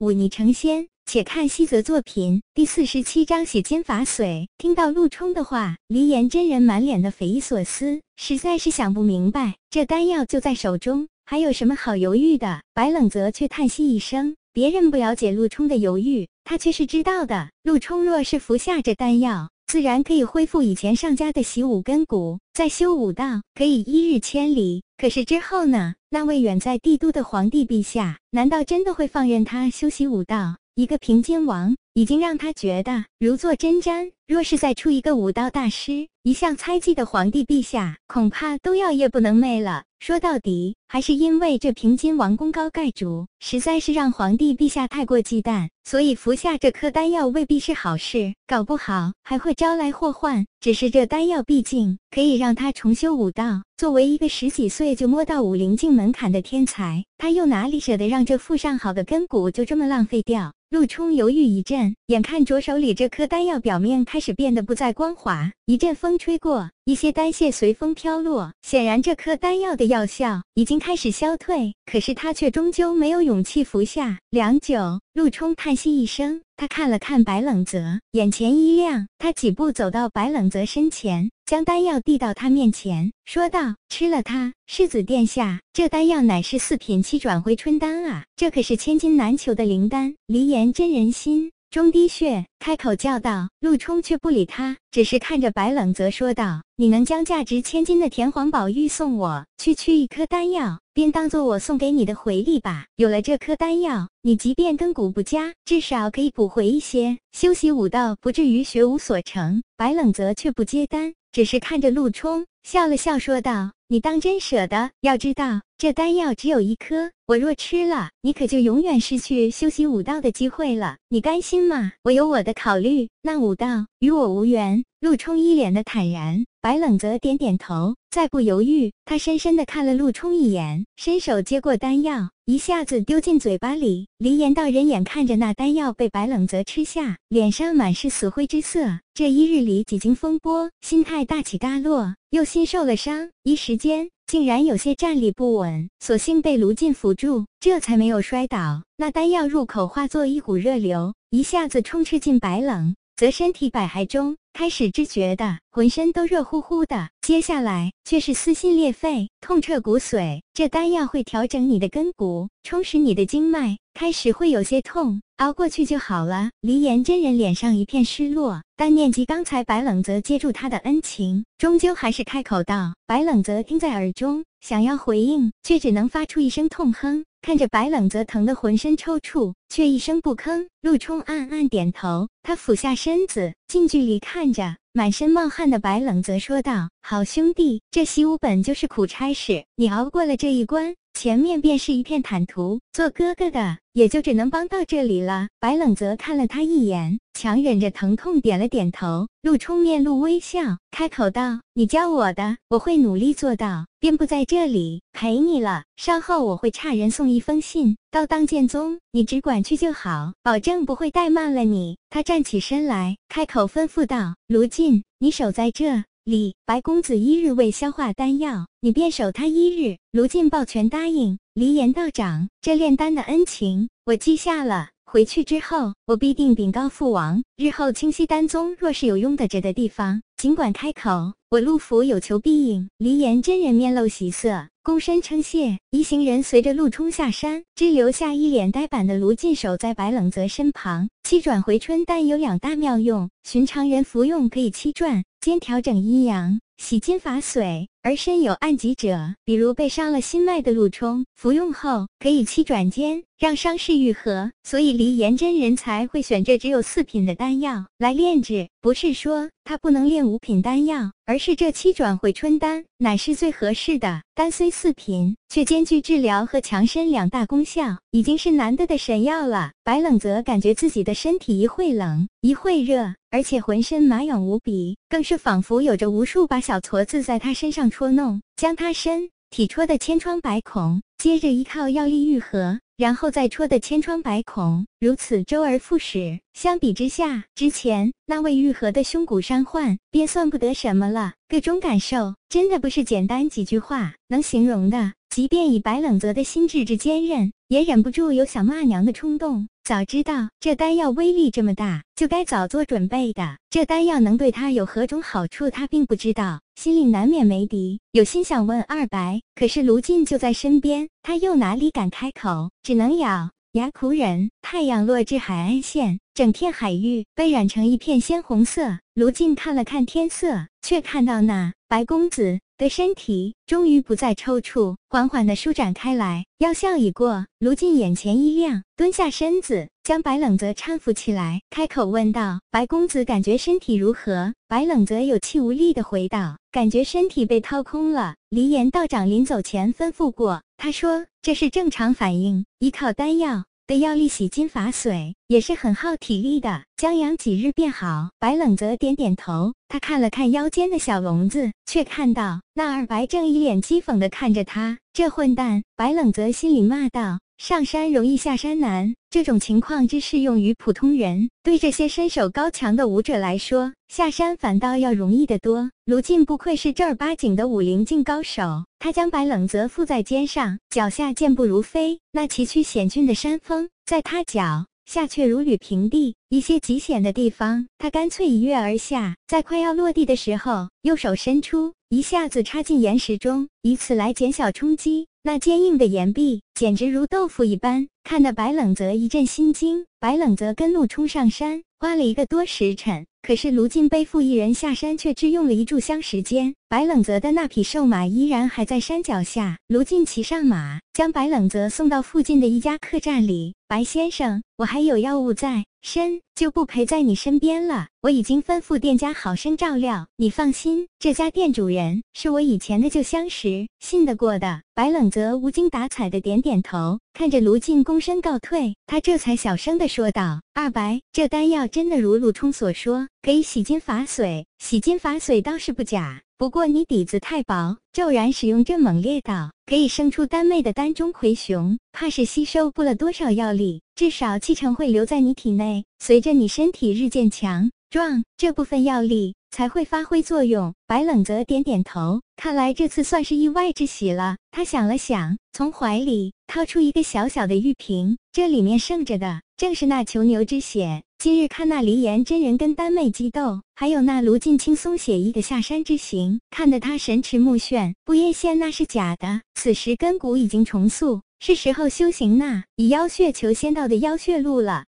忤逆成仙。且看西泽作品第四十七章洗金法髓。听到陆冲的话，离岩真人满脸的匪夷所思，实在是想不明白，这丹药就在手中，还有什么好犹豫的？白冷泽却叹息一声，别人不了解陆冲的犹豫，他却是知道的。陆冲若是服下这丹药，自然可以恢复以前上家的习武根骨，再修武道，可以一日千里。可是之后呢？那位远在帝都的皇帝陛下，难道真的会放任他修习武道？一个平津王已经让他觉得如坐针毡，若是再出一个武道大师，一向猜忌的皇帝陛下恐怕都要夜不能寐了。说到底，还是因为这平津王功高盖主，实在是让皇帝陛下太过忌惮，所以服下这颗丹药未必是好事，搞不好还会招来祸患。只是这丹药毕竟可以让他重修武道，作为一个十几岁就摸到武灵境门槛的天才，他又哪里舍得让这附上好的根骨就这么浪费掉？陆冲犹豫一阵，眼看着手里这颗丹药表面开始变得不再光滑，一阵风吹过，一些丹屑随风飘落，显然这颗丹药的药效已经开始消退。可是他却终究没有勇气服下。良久，陆冲叹息一声，他看了看白冷泽，眼前一亮，他几步走到白冷泽身前。将丹药递到他面前，说道：“吃了它，世子殿下，这丹药乃是四品七转回春丹啊，这可是千金难求的灵丹。”离岩真人心中滴血，开口叫道：“陆冲！”却不理他，只是看着白冷泽说道：“你能将价值千金的田黄宝玉送我，区区一颗丹药，便当做我送给你的回礼吧。有了这颗丹药，你即便根骨不佳，至少可以补回一些，修习武道不至于学无所成。”白冷泽却不接单。只是看着陆冲，笑了笑，说道：“ 你当真舍得？要知道，这丹药只有一颗，我若吃了，你可就永远失去修习武道的机会了。你甘心吗？我有我的考虑，那武道与我无缘。”陆冲一脸的坦然，白冷则点点头，再不犹豫，他深深的看了陆冲一眼，伸手接过丹药，一下子丢进嘴巴里。离岩道人眼看着那丹药被白冷泽吃下，脸上满是死灰之色。这一日里几经风波，心态大起大落，又心受了伤，一时间竟然有些站立不稳，所幸被卢进扶住，这才没有摔倒。那丹药入口化作一股热流，一下子充斥进白冷则身体百骸中。开始知觉的浑身都热乎乎的，接下来却是撕心裂肺、痛彻骨髓。这丹药会调整你的根骨，充实你的经脉。开始会有些痛，熬过去就好了。离岩真人脸上一片失落，但念及刚才白冷泽接住他的恩情，终究还是开口道：“白冷泽听在耳中，想要回应，却只能发出一声痛哼。”看着白冷泽疼得浑身抽搐，却一声不吭。陆冲暗暗点头，他俯下身子，近距离看着满身冒汗的白冷泽，说道：“好兄弟，这习武本就是苦差事，你熬过了这一关。”前面便是一片坦途，做哥哥的也就只能帮到这里了。白冷泽看了他一眼，强忍着疼痛点了点头。陆冲面露微笑，开口道：“你教我的，我会努力做到，便不在这里陪你了。稍后我会差人送一封信到当剑宗，你只管去就好，保证不会怠慢了你。”他站起身来，开口吩咐道：“卢进，你守在这。”李白公子一日未消化丹药，你便守他一日。卢进抱拳答应。黎岩道长，这炼丹的恩情我记下了。回去之后，我必定禀告父王，日后清溪丹宗若是有用得着的地方，尽管开口，我陆府有求必应。离言真人面露喜色。躬身称谢，一行人随着陆冲下山，只留下一脸呆板的卢进守在白冷泽身旁。七转回春丹有两大妙用，寻常人服用可以七转，兼调整阴阳、洗筋法髓；而身有暗疾者，比如被伤了心脉的陆冲，服用后可以七转间让伤势愈合。所以离颜真人才会选这只有四品的丹药来炼制，不是说他不能炼五品丹药。而是这七转回春丹乃是最合适的，丹虽四品，却兼具治疗和强身两大功效，已经是难得的神药了。白冷泽感觉自己的身体一会冷，一会热，而且浑身麻痒无比，更是仿佛有着无数把小矬子在他身上戳弄，将他身体戳得千疮百孔。接着依靠药力愈合。然后再戳得千疮百孔，如此周而复始。相比之下，之前那位愈合的胸骨伤患便算不得什么了。各种感受真的不是简单几句话能形容的。即便以白冷泽的心智之坚韧，也忍不住有想骂娘的冲动。早知道这丹药威力这么大，就该早做准备的。这丹药能对他有何种好处，他并不知道，心里难免没底，有心想问二白，可是卢晋就在身边，他又哪里敢开口，只能咬牙苦忍。太阳落至海岸线，整片海域被染成一片鲜红色。卢晋看了看天色，却看到那白公子。的身体终于不再抽搐，缓缓地舒展开来。药效已过，卢晋眼前一亮，蹲下身子，将白冷泽搀扶起来，开口问道：“白公子感觉身体如何？”白冷泽有气无力地回道：“感觉身体被掏空了。”离岩道长临走前吩咐过，他说这是正常反应，依靠丹药。的药力洗金法髓也是很耗体力的，将养几日便好。白冷泽点点头，他看了看腰间的小笼子，却看到那二白正一脸讥讽地看着他。这混蛋！白冷泽心里骂道：“上山容易下山难，这种情况只适用于普通人，对这些身手高强的武者来说，下山反倒要容易得多。”卢晋不愧是正儿八经的武灵境高手，他将白冷泽负在肩上，脚下健步如飞。那崎岖险峻的山峰，在他脚下却如履平地。一些极险的地方，他干脆一跃而下，在快要落地的时候，右手伸出。一下子插进岩石中，以此来减小冲击。那坚硬的岩壁简直如豆腐一般，看得白冷泽一阵心惊。白冷泽跟路冲上山，花了一个多时辰。可是卢进背负一人下山，却只用了一炷香时间。白冷泽的那匹瘦马依然还在山脚下。卢进骑上马，将白冷泽送到附近的一家客栈里。白先生，我还有要务在身，就不陪在你身边了。我已经吩咐店家好生照料，你放心，这家店主人是我以前的旧相识，信得过的。白冷泽无精打采的点点头，看着卢进躬身告退，他这才小声的说道：“二白，这丹药真的如陆冲所说，可以洗筋伐髓。洗筋伐髓倒是不假，不过你底子太薄，骤然使用这猛烈道，可以生出丹妹的丹中魁雄，怕是吸收不了多少药力，至少气成会留在你体内。随着你身体日渐强。”壮这部分药力才会发挥作用。白冷泽点点头，看来这次算是意外之喜了。他想了想，从怀里掏出一个小小的玉瓶，这里面盛着的正是那囚牛之血。今日看那离岩真人跟丹妹激斗，还有那卢进轻松写意的下山之行，看得他神驰目眩。不夜仙那是假的，此时根骨已经重塑，是时候修行那以妖血求仙道的妖血路了。